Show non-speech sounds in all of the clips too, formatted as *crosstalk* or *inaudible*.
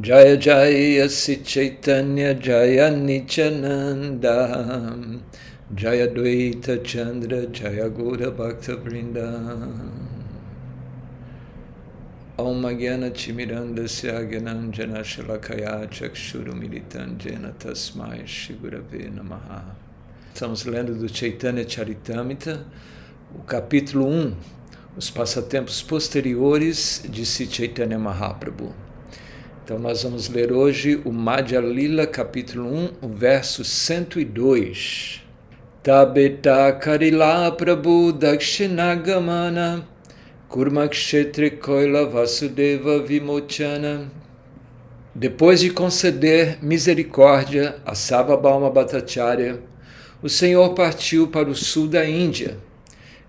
Jaya Jaya Si Chaitanya Jaya Nityananda. Jaya Dvaita Chandra Jaya Gura Bhakta Vrinda. Om Gyana Chimirandasya Gyananjana Shalakaya Chakshuru Militanjena Tasmai Shigurave Namaha. Estamos lendo do Chaitanya Charitamrita, o capítulo 1, os passatempos posteriores de Sri Chaitanya Mahaprabhu. Então nós vamos ler hoje o Madhya Lila, capítulo 1, o verso 102. Tabeta Karila Prabhu Dakshinagamana Kurmakshetri Koila Vasudeva Vimochana Depois de conceder misericórdia a Sababama Bhattacharya, o Senhor partiu para o sul da Índia,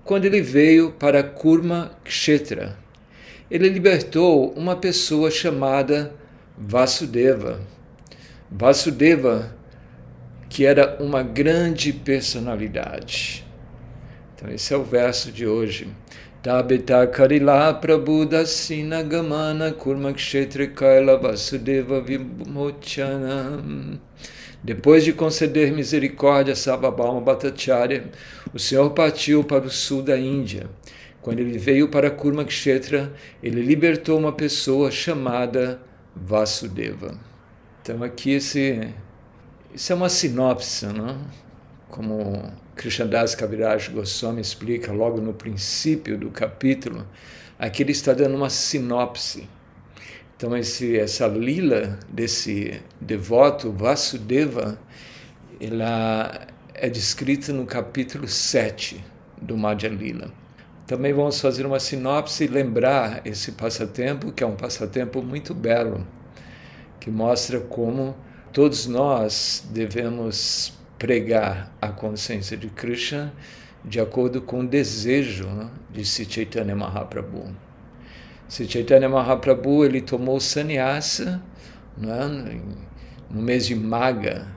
quando ele veio para Kurma Kshetra. Ele libertou uma pessoa chamada Vasudeva. Vasudeva, que era uma grande personalidade. Então, esse é o verso de hoje. Tabita Karila Prabhudasina Gamana Kurmakshetra Kaila Vasudeva Vimochana. Depois de conceder misericórdia a Sababama Bhattacharya, o Senhor partiu para o sul da Índia. Quando ele veio para Kurmakshetra, ele libertou uma pessoa chamada Vasudeva. Então aqui esse, isso é uma sinopse, não? como Krishnadas Kaviraj Goswami explica logo no princípio do capítulo, aqui ele está dando uma sinopse. Então esse, essa lila desse devoto Vasudeva, ela é descrita no capítulo 7 do Madhya Lila. Também vamos fazer uma sinopse e lembrar esse passatempo, que é um passatempo muito belo, que mostra como todos nós devemos pregar a consciência de Krishna de acordo com o desejo né, de Sri Chaitanya Mahaprabhu. Sri Chaitanya Mahaprabhu ele tomou sannyasa né, no mês de Maga,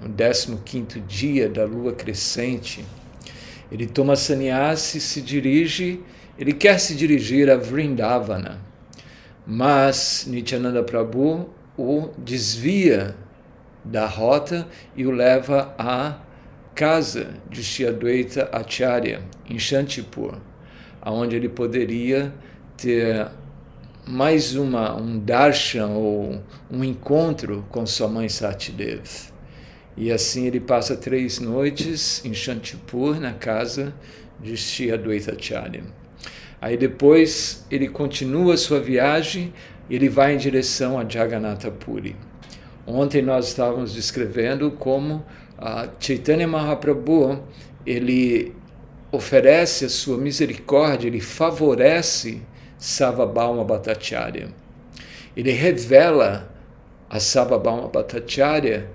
no 15 dia da lua crescente, ele toma sannyasa e se dirige, ele quer se dirigir a Vrindavana, mas Nityananda Prabhu o desvia da rota e o leva à casa de Shiadwaita Acharya, em Shantipur, onde ele poderia ter mais uma, um darshan ou um encontro com sua mãe Satidev. E assim ele passa três noites em Shantipur, na casa de Shri Advaita Acharya. Aí depois ele continua sua viagem, ele vai em direção a Jagannatha Puri. Ontem nós estávamos descrevendo como Chaitanya Mahaprabhu ele oferece a sua misericórdia, ele favorece Savabhauma Bhattacharya. Ele revela a Savabhauma Bhattacharya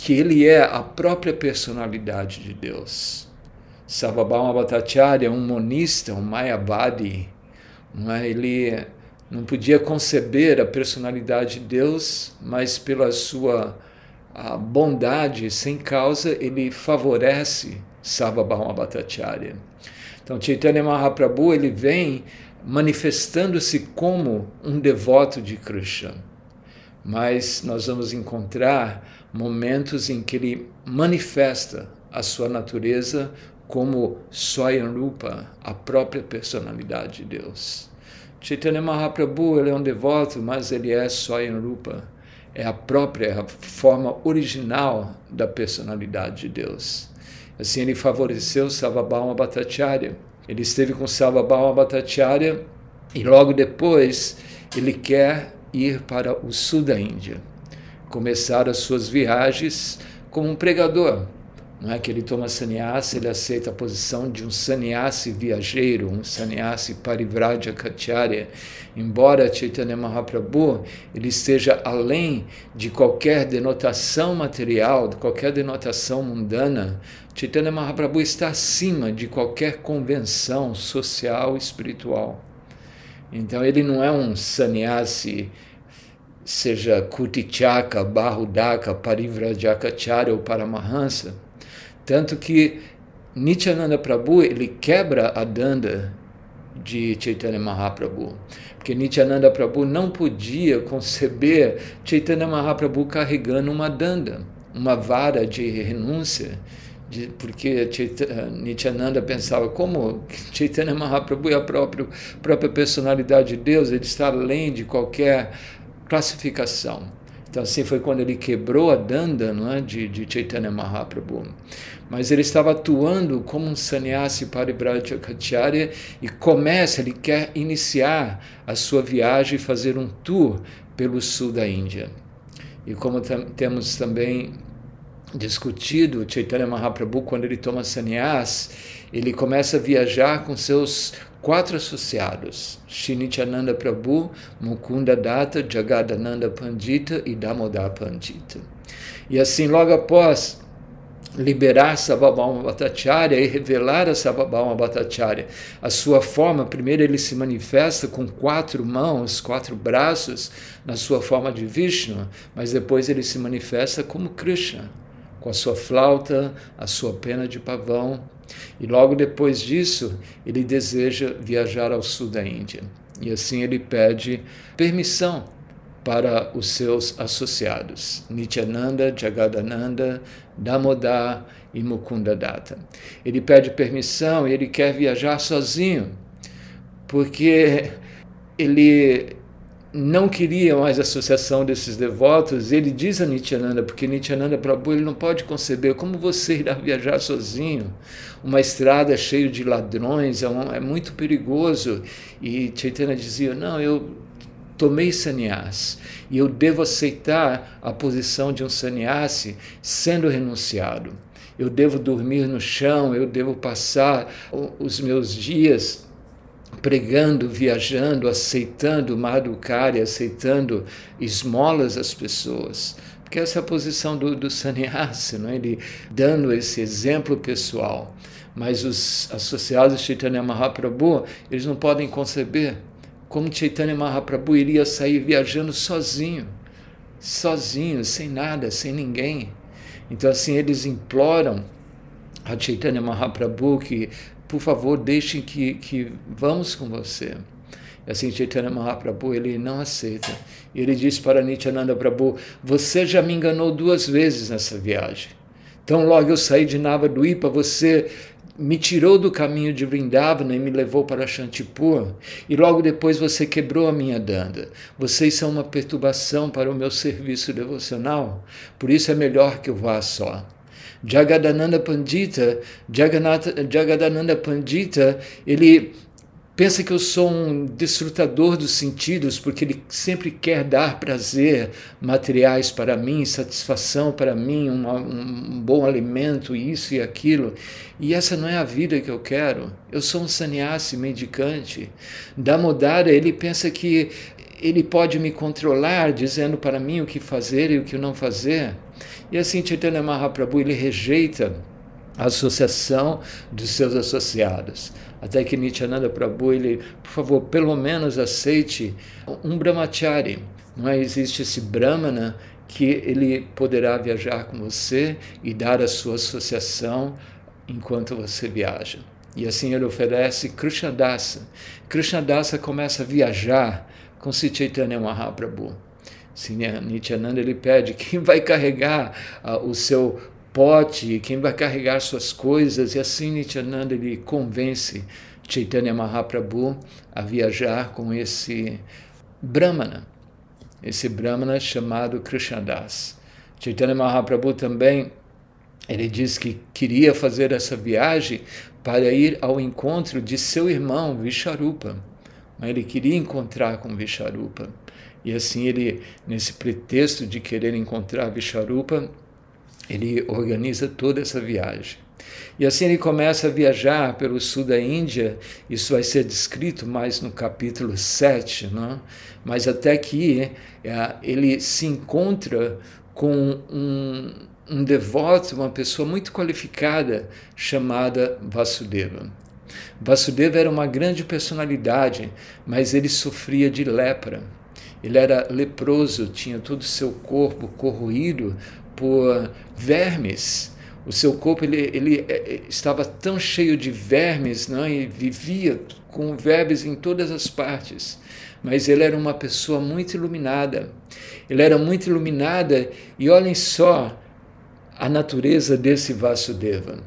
que ele é a própria personalidade de Deus. Sarvabhauma Bhattacharya é um monista, um Mayavadi, é? ele não podia conceber a personalidade de Deus, mas pela sua bondade sem causa, ele favorece Sarvabhauma Bhattacharya. Então Chaitanya Mahaprabhu ele vem manifestando-se como um devoto de Krishna. Mas nós vamos encontrar momentos em que ele manifesta a sua natureza como Swayamrupa, a própria personalidade de Deus. Chaitanya Mahaprabhu ele é um devoto, mas ele é Swayamrupa, é a própria forma original da personalidade de Deus. Assim ele favoreceu Savabhauma Bhattacharya. Ele esteve com Savabhauma Bhattacharya e logo depois ele quer ir para o sul da Índia começar as suas viagens como um pregador. Não é que ele toma sannyasa, ele aceita a posição de um sannyasi viajeiro, um sannyasi parivraja kacharya. Embora Chaitanya Mahaprabhu ele esteja além de qualquer denotação material, de qualquer denotação mundana, Chaitanya Mahaprabhu está acima de qualquer convenção social e espiritual. Então ele não é um sannyasi seja Kutichaka, Bahudaka, Parivrajacharya ou Paramahansa, tanto que Nityananda Prabhu ele quebra a danda de Chaitanya Mahaprabhu, porque Nityananda Prabhu não podia conceber Chaitanya Mahaprabhu carregando uma danda, uma vara de renúncia, de, porque Nityananda pensava como Chaitanya Mahaprabhu é a própria, própria personalidade de Deus, ele está além de qualquer classificação. Então, assim foi quando ele quebrou a danda não é, de, de Chaitanya Mahaprabhu. Mas ele estava atuando como um sannyasi paribrajacharya e começa, ele quer iniciar a sua viagem e fazer um tour pelo sul da Índia. E como temos também discutido, Chaitanya Mahaprabhu, quando ele toma sannyas, ele começa a viajar com seus quatro associados, Shinityananda Prabhu, Mukunda Datta, Jagadananda Pandita e Damodar Pandita. E assim, logo após liberar Sababama Bhattacharya e revelar a Sababama Bhattacharya, a sua forma, primeiro ele se manifesta com quatro mãos, quatro braços, na sua forma de Vishnu, mas depois ele se manifesta como Krishna, com a sua flauta, a sua pena de pavão, e logo depois disso, ele deseja viajar ao sul da Índia. E assim ele pede permissão para os seus associados, Nityananda, Jagadananda, Damodar e Mukunda Datta. Ele pede permissão e ele quer viajar sozinho, porque ele não queria mais a associação desses devotos, ele diz a Nityananda, porque Nityananda Prabhu ele não pode conceber como você irá viajar sozinho, uma estrada cheia de ladrões, é, um, é muito perigoso. E Chaitanya dizia, não, eu tomei sannyas e eu devo aceitar a posição de um sannyasi sendo renunciado. Eu devo dormir no chão, eu devo passar os meus dias pregando, viajando, aceitando Madhukari, aceitando esmolas às pessoas. Porque essa é a posição do, do sannyasi, não é? ele dando esse exemplo pessoal. Mas os associados de Chaitanya Mahaprabhu, eles não podem conceber como Chaitanya Mahaprabhu iria sair viajando sozinho, sozinho, sem nada, sem ninguém. Então, assim, eles imploram a Chaitanya Mahaprabhu que por favor, deixem que, que vamos com você. E assim, Chaitanya Mahaprabhu, ele não aceita. E ele diz para Nityananda Prabhu, você já me enganou duas vezes nessa viagem. Então, logo eu saí de Navadvipa, você me tirou do caminho de Vrindavana e me levou para Shantipur, e logo depois você quebrou a minha danda. Vocês são uma perturbação para o meu serviço devocional, por isso é melhor que eu vá só. Jagadananda Pandita, Jagadananda Pandita, ele pensa que eu sou um desfrutador dos sentidos, porque ele sempre quer dar prazer materiais para mim, satisfação para mim, um bom alimento, isso e aquilo. E essa não é a vida que eu quero. Eu sou um sannyasi mendicante. Damodara, ele pensa que ele pode me controlar, dizendo para mim o que fazer e o que não fazer. E assim Chaitanya Mahaprabhu ele rejeita a associação dos seus associados. Até que Nityananda Prabhu, ele, por favor, pelo menos aceite um brahmachari. Não é? existe esse brahmana que ele poderá viajar com você e dar a sua associação enquanto você viaja. E assim ele oferece Krishnadasa. Krishnadasa começa a viajar com Sri Chaitanya Mahaprabhu. Nityananda ele pede quem vai carregar uh, o seu pote, quem vai carregar suas coisas, e assim Nityananda ele convence Chaitanya Mahaprabhu a viajar com esse Brahmana, esse Brahmana chamado Krishnadas. Chaitanya Mahaprabhu também ele diz que queria fazer essa viagem para ir ao encontro de seu irmão Visharupa. Ele queria encontrar com Visharupa. E assim ele, nesse pretexto de querer encontrar Visharupa, ele organiza toda essa viagem. E assim ele começa a viajar pelo sul da Índia, isso vai ser descrito mais no capítulo 7, não? É? mas até que é, ele se encontra com um, um devoto, uma pessoa muito qualificada chamada Vasudeva. Vasudeva era uma grande personalidade, mas ele sofria de lepra. Ele era leproso, tinha todo o seu corpo corroído por vermes. O seu corpo ele, ele é, é, estava tão cheio de vermes não? e vivia com vermes em todas as partes. mas ele era uma pessoa muito iluminada. Ele era muito iluminada e olhem só a natureza desse Vasudeva.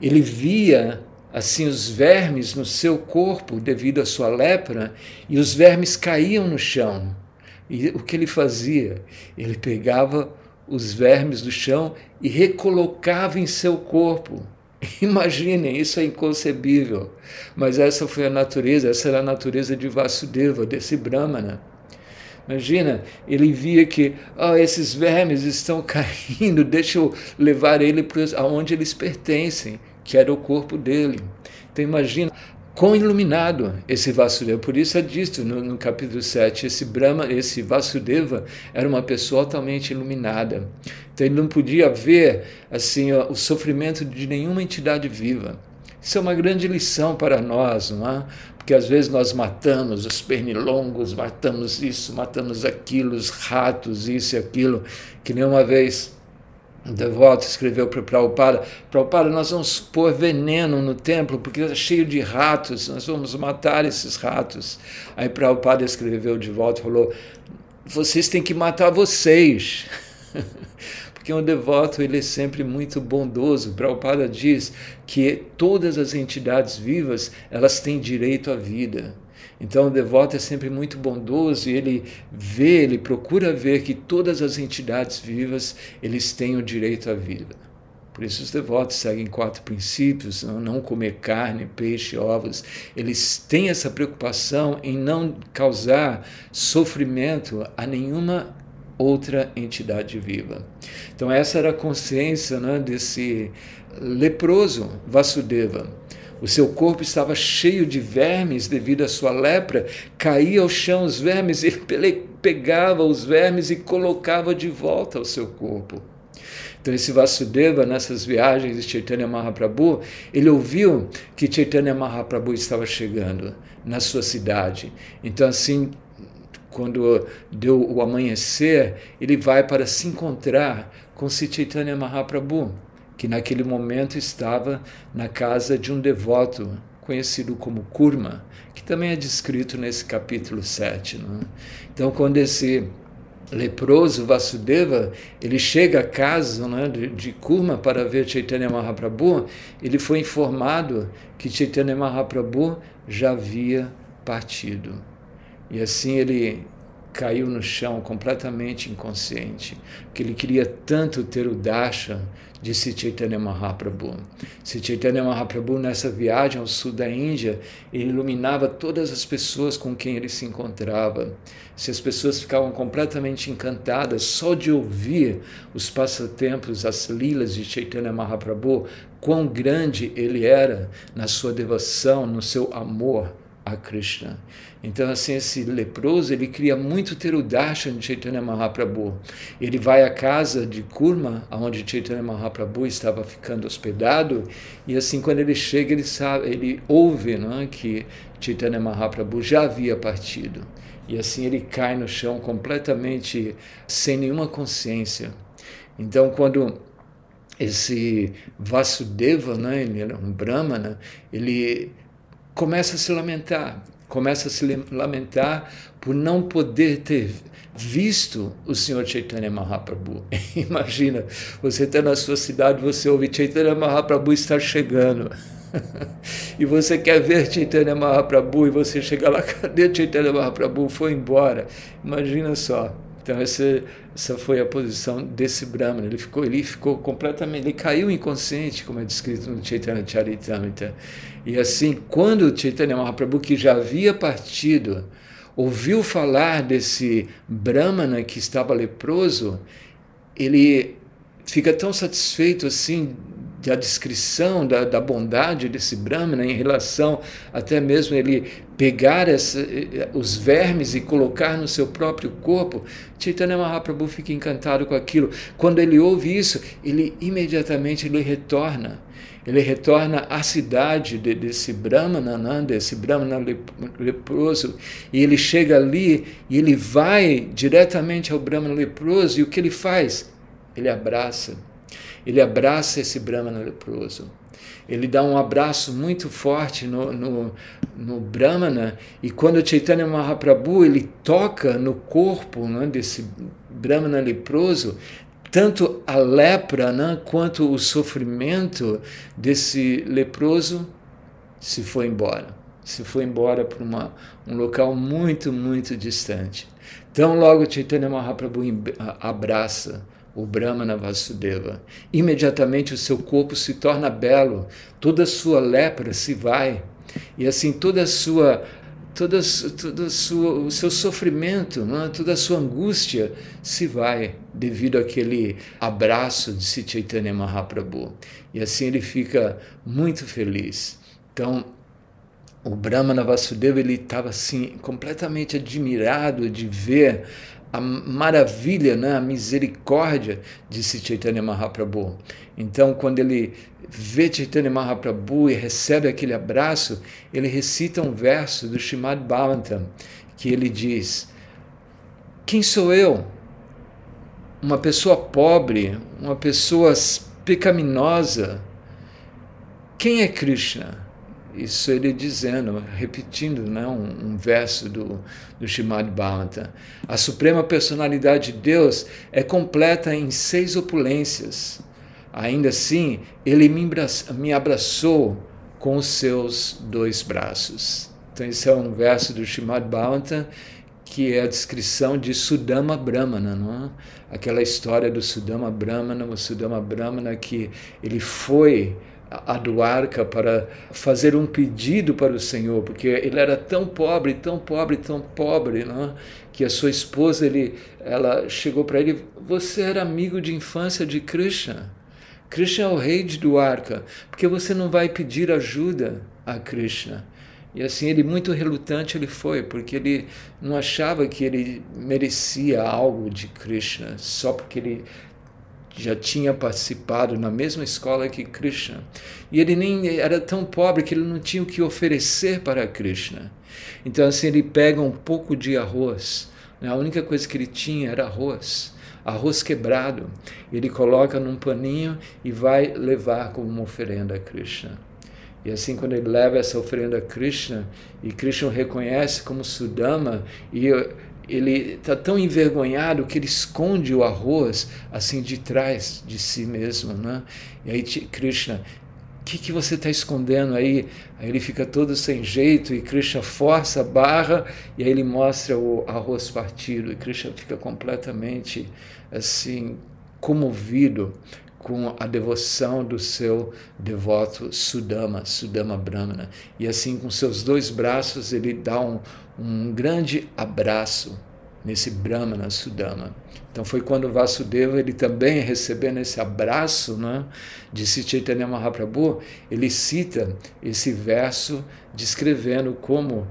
Ele via assim os vermes no seu corpo devido à sua lepra e os vermes caíam no chão. E o que ele fazia? Ele pegava os vermes do chão e recolocava em seu corpo. *laughs* Imaginem, isso é inconcebível. Mas essa foi a natureza, essa era a natureza de Vasudeva, desse Brahmana. Imagina, ele via que oh, esses vermes estão *laughs* caindo, deixa eu levar ele para aonde eles pertencem, que era o corpo dele. Então imagina quão iluminado esse Vasudeva. Por isso é dito no, no, capítulo 7, esse Brahma, esse Vasudeva era uma pessoa altamente iluminada. Então ele não podia ver assim o sofrimento de nenhuma entidade viva. Isso é uma grande lição para nós, não é? Porque às vezes nós matamos os pernilongos, matamos isso, matamos aquilo, os ratos, isso e aquilo, que nem uma vez devoto escreveu para Prabhupada, Prabhupada, nós vamos pôr veneno no templo porque está cheio de ratos, nós vamos matar esses ratos. Aí Prabhupada escreveu de volta e falou, vocês têm que matar vocês. *laughs* porque um devoto ele é sempre muito bondoso. Prabhupada diz que todas as entidades vivas, elas têm direito à vida. Então o devoto é sempre muito bondoso e ele vê, ele procura ver que todas as entidades vivas eles têm o direito à vida. Por isso os devotos seguem quatro princípios: não, comer carne, peixe, ovos. Eles têm essa preocupação em não causar sofrimento a nenhuma outra entidade viva. Então essa era a consciência né, desse leproso Vasudeva o seu corpo estava cheio de vermes devido à sua lepra, caía ao chão os vermes, ele pegava os vermes e colocava de volta ao seu corpo. Então, esse Vasudeva, nessas viagens de Chaitanya Mahaprabhu, ele ouviu que Chaitanya Mahaprabhu estava chegando na sua cidade. Então, assim, quando deu o amanhecer, ele vai para se encontrar com Chaitanya Mahaprabhu que naquele momento estava na casa de um devoto conhecido como Kurma, que também é descrito nesse capítulo 7. É? Então, quando esse leproso Vasudeva ele chega à casa né, de, de Kurma para ver Chaitanya Mahaprabhu, ele foi informado que Chaitanya Mahaprabhu já havia partido. E assim ele caiu no chão completamente inconsciente, que ele queria tanto ter o darshan de Sri Chaitanya Mahaprabhu. Sri Chaitanya Mahaprabhu, nessa viagem ao sul da Índia, ele iluminava todas as pessoas com quem ele se encontrava. Se as pessoas ficavam completamente encantadas só de ouvir os passatempos, as lilas de Chaitanya Mahaprabhu, quão grande ele era na sua devoção, no seu amor a Krishna. Então, assim, esse leproso, ele queria muito ter o darshan de Chaitanya Mahaprabhu. Ele vai à casa de Kurma, onde Chaitanya Mahaprabhu estava ficando hospedado, e assim, quando ele chega, ele sabe, ele ouve não é, que Chaitanya Mahaprabhu já havia partido. E assim ele cai no chão completamente sem nenhuma consciência. Então, quando esse Vasudeva, né, ele era um Brahmana, ele começa a se lamentar, começa a se lamentar por não poder ter visto o Senhor Chaitanya Mahaprabhu. *laughs* Imagina, você está na sua cidade, você ouve Chaitanya Mahaprabhu estar chegando. *laughs* e você quer ver Chaitanya Mahaprabhu e você chega lá, *laughs* cadê Chaitanya Mahaprabhu? Foi embora. Imagina só. Então essa, essa foi a posição desse Brahmana. Ele ficou, ele ficou completamente, ele caiu inconsciente, como é descrito no Chaitanya Charitamrita. E assim, quando Chaitanya Mahaprabhu, que já havia partido, ouviu falar desse Brahmana que estava leproso, ele fica tão satisfeito assim da descrição da, da bondade desse Brahmana em relação até mesmo ele pegar essa, os vermes e colocar no seu próprio corpo, Chaitanya Mahaprabhu fica encantado com aquilo. Quando ele ouve isso, ele imediatamente ele retorna. Ele retorna à cidade de, desse Brahmana, né, desse Brahmana leproso, e ele chega ali e ele vai diretamente ao Brahmana leproso, e o que ele faz? Ele abraça ele abraça esse Brahmana leproso. Ele dá um abraço muito forte no, no, no Brahmana, e quando Chaitanya Mahaprabhu ele toca no corpo né, desse Brahmana leproso, tanto a lepra né, quanto o sofrimento desse leproso se foi embora. Se foi embora para um local muito, muito distante. Então, logo Chaitanya Mahaprabhu abraça o Brahmana Vasudeva. Imediatamente o seu corpo se torna belo, toda a sua lepra se vai, e assim toda a sua toda a sua, o seu sofrimento, é? toda a sua angústia se vai devido àquele abraço de Chaitanya Mahaprabhu. E assim ele fica muito feliz. Então, o Brahmana Vasudeva ele estava assim completamente admirado de ver a maravilha, né, a misericórdia de Chaitanya Mahaprabhu. Então, quando ele vê Chaitanya Mahaprabhu e recebe aquele abraço, ele recita um verso do Srimad Bhagavatam, que ele diz: Quem sou eu? Uma pessoa pobre, uma pessoa pecaminosa. Quem é Krishna? Isso ele dizendo, repetindo né, um, um verso do, do Shimad. A suprema personalidade de Deus é completa em seis opulências. Ainda assim, ele me, me abraçou com os seus dois braços. Então, esse é um verso do Shimad Bhavata que é a descrição de Sudama Brahmana, não é? aquela história do Sudama Brahmana, o Sudama Brahmana que ele foi a Duarca para fazer um pedido para o Senhor, porque ele era tão pobre, tão pobre, tão pobre, não? É? que a sua esposa ele, ela chegou para ele: Você era amigo de infância de Krishna. Krishna é o rei de Duarca, porque você não vai pedir ajuda a Krishna? E assim, ele muito relutante ele foi, porque ele não achava que ele merecia algo de Krishna, só porque ele já tinha participado na mesma escola que Krishna. E ele nem era tão pobre que ele não tinha o que oferecer para Krishna. Então, assim, ele pega um pouco de arroz. Né? A única coisa que ele tinha era arroz. Arroz quebrado. Ele coloca num paninho e vai levar como uma oferenda a Krishna. E assim, quando ele leva essa oferenda a Krishna, e Krishna o reconhece como Sudama, e ele está tão envergonhado que ele esconde o arroz assim de trás de si mesmo, né? E aí Krishna, o que, que você está escondendo aí? Aí ele fica todo sem jeito e Krishna força a barra e aí ele mostra o arroz partido e Krishna fica completamente assim comovido com a devoção do seu devoto Sudama, Sudama Brahmana. E assim, com seus dois braços, ele dá um, um grande abraço nesse Brahmana Sudama. Então foi quando Vasudeva, ele também recebendo esse abraço né, de Chaitanya Mahaprabhu, ele cita esse verso descrevendo como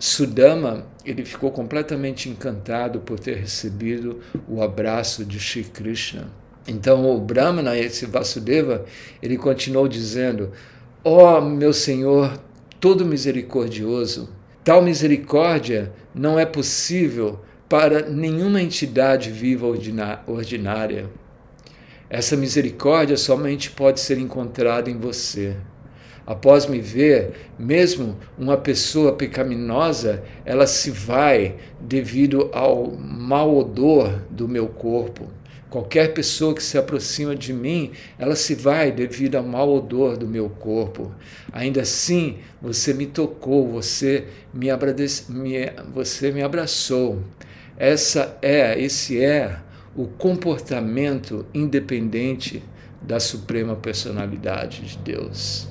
Sudama ele ficou completamente encantado por ter recebido o abraço de Shri Krishna. Então o Brahmana, esse Vasudeva, ele continuou dizendo: Ó oh, meu Senhor, todo misericordioso, tal misericórdia não é possível para nenhuma entidade viva ordinária. Essa misericórdia somente pode ser encontrada em você. Após me ver, mesmo uma pessoa pecaminosa, ela se vai devido ao mau odor do meu corpo. Qualquer pessoa que se aproxima de mim, ela se vai devido ao mau odor do meu corpo. Ainda assim, você me tocou, você me, me, você me abraçou. Essa é, esse é o comportamento independente da suprema personalidade de Deus.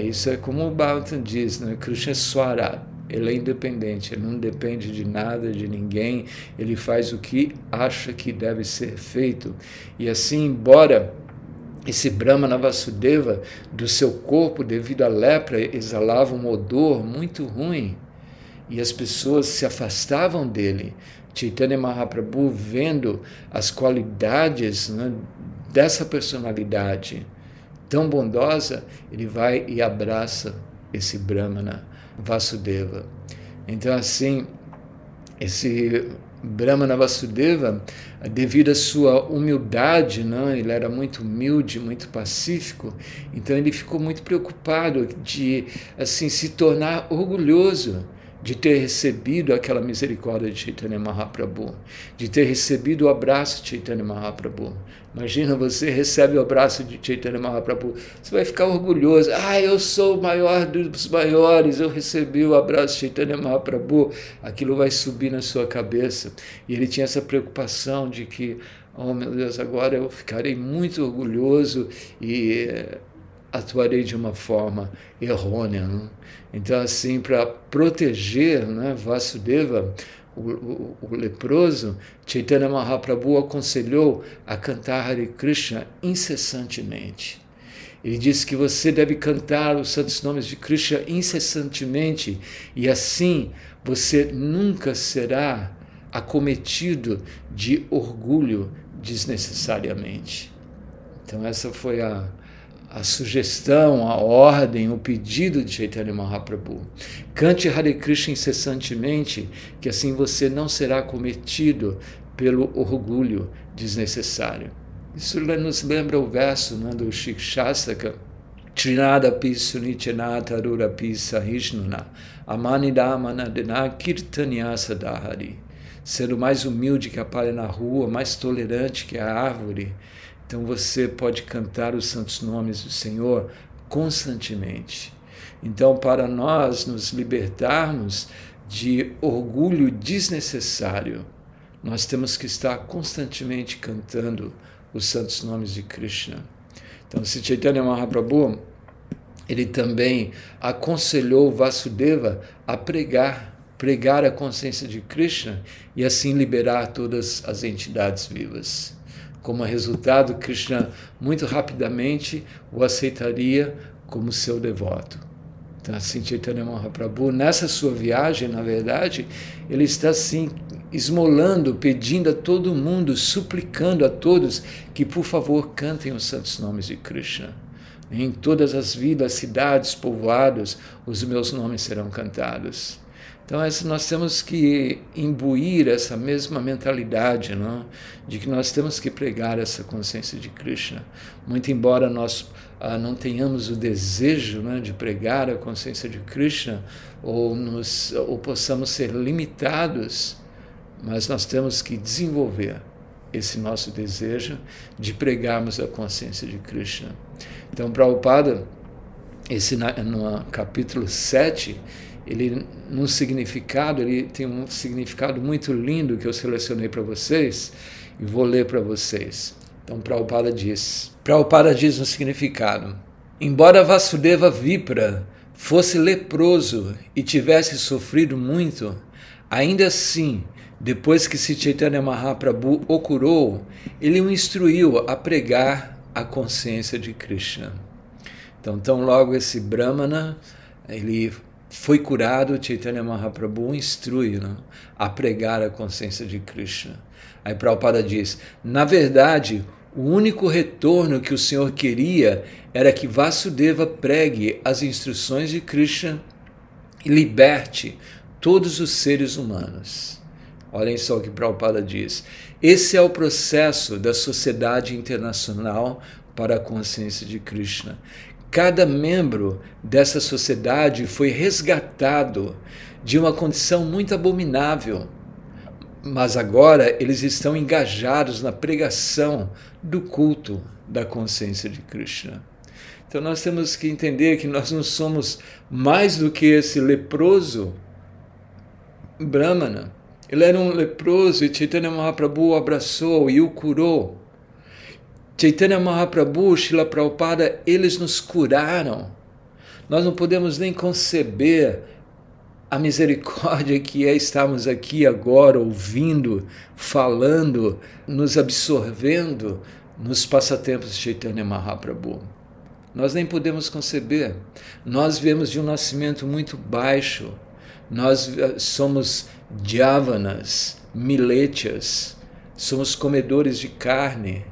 Isso é como o Bhagavatam diz, né? Krishna Swarat ele é independente, ele não depende de nada, de ninguém, ele faz o que acha que deve ser feito. E assim, embora esse Brahmana Vasudeva do seu corpo, devido à lepra, exalava um odor muito ruim e as pessoas se afastavam dele. Chaitanya Mahaprabhu, vendo as qualidades né, dessa personalidade tão bondosa, ele vai e abraça esse Brahmana Vasudeva. Então, assim, esse Brahmana Vasudeva, devido à sua humildade, né? ele era muito humilde, muito pacífico, então ele ficou muito preocupado de assim se tornar orgulhoso de ter recebido aquela misericórdia de Chaitanya Mahaprabhu, de ter recebido o abraço de Chaitanya Mahaprabhu. Imagina você recebe o abraço de Chaitanya Mahaprabhu, você vai ficar orgulhoso. Ah, eu sou o maior dos maiores, eu recebi o abraço de Chaitanya Mahaprabhu. Aquilo vai subir na sua cabeça. E ele tinha essa preocupação de que, oh meu Deus, agora eu ficarei muito orgulhoso e eh, atuarei de uma forma errônea. Não? Então, assim, para proteger né, Vasudeva, o, o, o, leproso, Chaitanya Mahaprabhu aconselhou a cantar Hare Krishna incessantemente. Ele disse que você deve cantar os santos nomes de Krishna incessantemente e assim você nunca será acometido de orgulho desnecessariamente. Então, essa foi a, a sugestão, a ordem, o pedido de Chaitanya Mahaprabhu. Cante Hare Krishna incessantemente, que assim você não será cometido pelo orgulho desnecessário. Isso nos lembra o verso né, do Shikshastaka, Trinada Pisunityanata Rurapi Sahishnuna Amanidamanadena Kirtanyasa Dahari. Ser o mais humilde que aparece na rua, mais tolerante que a árvore, então você pode cantar os santos nomes do Senhor constantemente. Então, para nós nos libertarmos de orgulho desnecessário, nós temos que estar constantemente cantando os santos nomes de Krishna. Então, se Chaitanya Mahaprabhu, ele também aconselhou Vasudeva a pregar, pregar a consciência de Krishna e assim liberar todas as entidades vivas. Como resultado, Krishna muito rapidamente o aceitaria como seu devoto. Então, assim, Chaitanya Mahaprabhu, nessa sua viagem, na verdade, ele está assim, esmolando, pedindo a todo mundo, suplicando a todos que, por favor, cantem os santos nomes de Krishna. Em todas as vilas, cidades, povoados, os meus nomes serão cantados. Então, nós temos que imbuir essa mesma mentalidade, não? de que nós temos que pregar essa consciência de Krishna. Muito embora nós ah, não tenhamos o desejo né, de pregar a consciência de Krishna, ou, nos, ou possamos ser limitados, mas nós temos que desenvolver esse nosso desejo de pregarmos a consciência de Krishna. Então, Prabhupada, esse, no capítulo 7, ele num significado, ele tem um significado muito lindo que eu selecionei para vocês e vou ler para vocês. Então Prabhupada diz, Prabhupada diz no significado, embora Vasudeva Vipra fosse leproso e tivesse sofrido muito, ainda assim, depois que Sri Chaitanya Mahaprabhu o curou, ele o instruiu a pregar a consciência de Krishna. Então, tão logo esse Brahmana, ele foi curado, Chaitanya Mahaprabhu instrui né, a pregar a consciência de Krishna. Aí Prabhupada diz: na verdade, o único retorno que o Senhor queria era que Vasudeva pregue as instruções de Krishna e liberte todos os seres humanos. Olhem só o que Prabhupada diz. Esse é o processo da Sociedade Internacional para a Consciência de Krishna. Cada membro dessa sociedade foi resgatado de uma condição muito abominável, mas agora eles estão engajados na pregação do culto da consciência de Krishna. Então nós temos que entender que nós não somos mais do que esse leproso Brahmana. Ele era um leproso e Chaitanya Mahaprabhu o abraçou e o curou. Chaitanya Mahaprabhu, Srila Prabhupada, eles nos curaram. Nós não podemos nem conceber a misericórdia que é estarmos aqui agora ouvindo, falando, nos absorvendo nos passatempos de Chaitanya Mahaprabhu. Nós nem podemos conceber. Nós viemos de um nascimento muito baixo. Nós eh, somos javanas, miletias, somos comedores de carne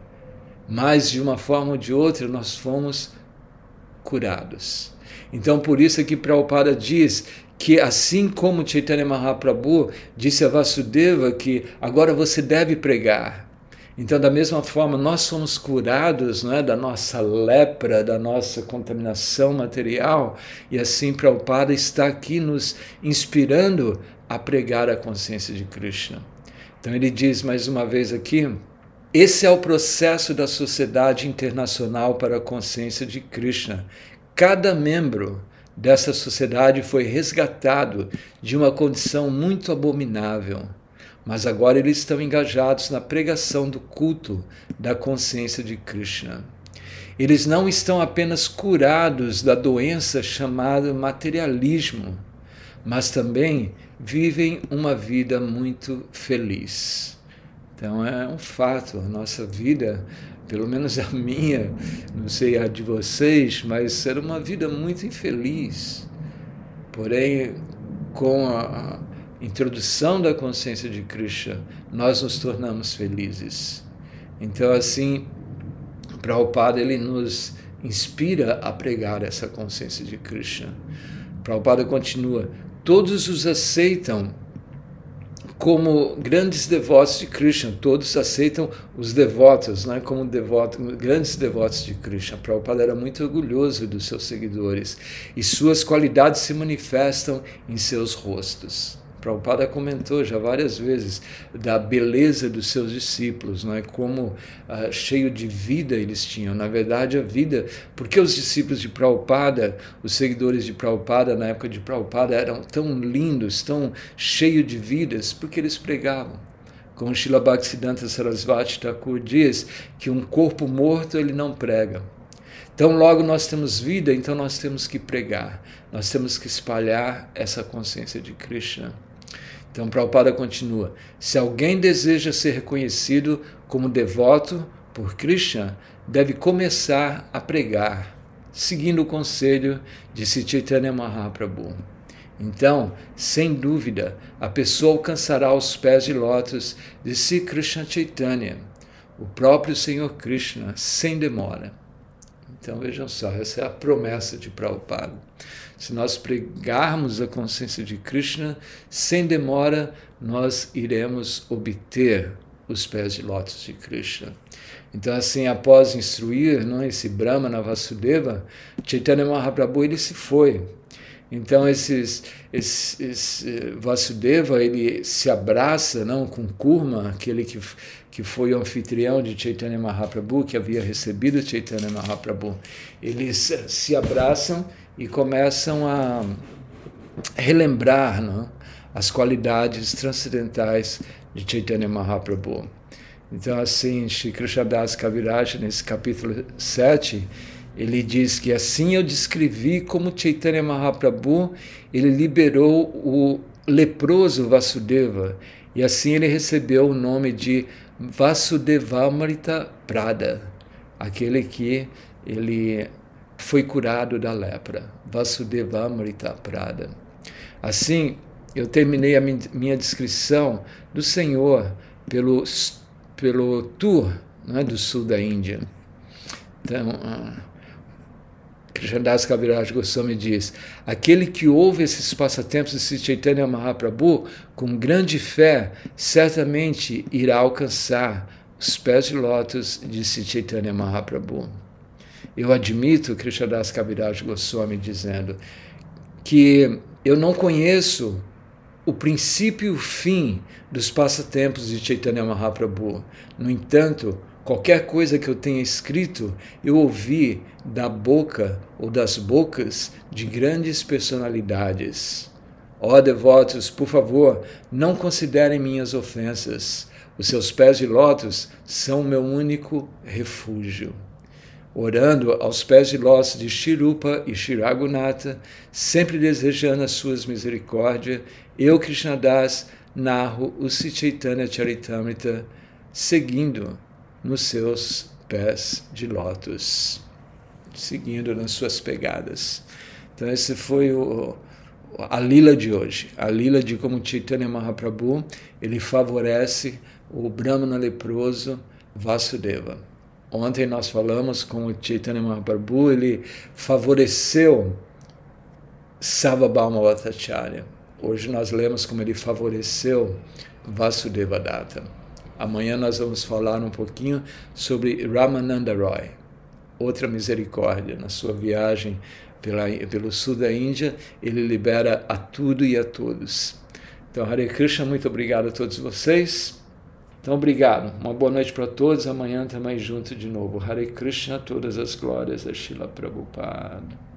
mas de uma forma ou de outra nós fomos curados. Então, por isso é que Prabhupada diz que assim como Chaitanya Mahaprabhu disse a Vasudeva que agora você deve pregar. Então, da mesma forma, nós somos curados não é, da nossa lepra, da nossa contaminação material, e assim Prabhupada está aqui nos inspirando a pregar a consciência de Krishna. Então, ele diz mais uma vez aqui: esse é o processo da Sociedade Internacional para a Consciência de Krishna. Cada membro dessa sociedade foi resgatado de uma condição muito abominável mas agora eles estão engajados na pregação do culto da consciência de Krishna. Eles não estão apenas curados da doença chamada materialismo, mas também vivem uma vida muito feliz. Então é um fato, a nossa vida, pelo menos a minha, não sei a de vocês, mas era uma vida muito infeliz. Porém, com a, introdução da consciência de Krishna, nós nos tornamos felizes. Então, assim, Prabhupada ele nos inspira a pregar essa consciência de Krishna. Prabhupada continua: todos os aceitam como grandes devotos de Krishna, todos aceitam os devotos, né, como devoto, grandes devotos de Krishna. Prabhupada era muito orgulhoso dos seus seguidores e suas qualidades se manifestam em seus rostos. Prabhupada comentou já várias vezes da beleza dos seus discípulos, não é como uh, cheio de vida eles tinham. Na verdade, a vida, porque os discípulos de Prabhupada, os seguidores de Prabhupada na época de Prabhupada eram tão lindos, tão cheios de vidas, porque eles pregavam. Como Srila Bhaktisiddhanta Sarasvati Thakur diz que um corpo morto ele não prega. Então, logo nós temos vida, então nós temos que pregar, nós temos que espalhar essa consciência de Krishna. Então, Prabhupada continua: se alguém deseja ser reconhecido como devoto por Krishna, deve começar a pregar, seguindo o conselho de Chaitanya Mahaprabhu. Então, sem dúvida, a pessoa alcançará os pés de lótus de Sri Krishna Chaitanya, o próprio Senhor Krishna, sem demora. Então vejam só, essa é a promessa de Prabhupada. Se nós pregarmos a consciência de Krishna, sem demora nós iremos obter os pés de lótus de Krishna. Então, assim, após instruir não, esse Brahma na Vasudeva, Chaitanya Mahaprabhu ele se foi. Então, esse, esse Vasudeva ele se abraça não, com Kurma, aquele que, que foi o anfitrião de Chaitanya Mahaprabhu, que havia recebido Chaitanya Mahaprabhu. Eles se abraçam e começam a relembrar não, as qualidades transcendentais de Chaitanya Mahaprabhu. Então, assim, Shri Krishnadas Kaviraj, nesse capítulo 7, ele diz que assim eu descrevi como Chaitanya Mahaprabhu, ele liberou o leproso Vasudeva, e assim ele recebeu o nome de Vasudevamrita Prada, aquele que ele foi curado da lepra. Vasudevamrita Prada. Assim, eu terminei a minha descrição do Senhor pelo, pelo tour é, do sul da Índia. Então, uh, Krishnadas Kaviraj Goswami diz: aquele que ouve esses passatempos de Sri Chaitanya Mahaprabhu com grande fé, certamente irá alcançar os pés de lótus de Sri Chaitanya Mahaprabhu. Eu admito, Krishnadas Kaviraj Goswami dizendo, que eu não conheço o princípio e o fim dos passatempos de Chaitanya Mahaprabhu. No entanto, qualquer coisa que eu tenha escrito, eu ouvi da boca ou das bocas de grandes personalidades. Ó oh, devotos, por favor, não considerem minhas ofensas. Os seus pés de lótus são meu único refúgio orando aos pés de lótus de Shirupa e Shiragunata, sempre desejando as suas misericórdias, eu, Krishnadas, narro o Chaitanya Charitamrita, seguindo nos seus pés de lótus, seguindo nas suas pegadas. Então, esse foi o, a lila de hoje, a lila de como Chaitanya Mahaprabhu ele favorece o Brahmana leproso Vasudeva. Ontem nós falamos com o Chaitanya Mahaprabhu, ele favoreceu Savabhauma Bhattacharya. Hoje nós lemos como ele favoreceu Vasudeva Datta. Amanhã nós vamos falar um pouquinho sobre Ramananda Roy, outra misericórdia. Na sua viagem pela, pelo sul da Índia, ele libera a tudo e a todos. Então, Hare Krishna, muito obrigado a todos vocês. Então, obrigado. Uma boa noite para todos. Amanhã também junto de novo. Hare Krishna, todas as glórias a Shila Prabhupada.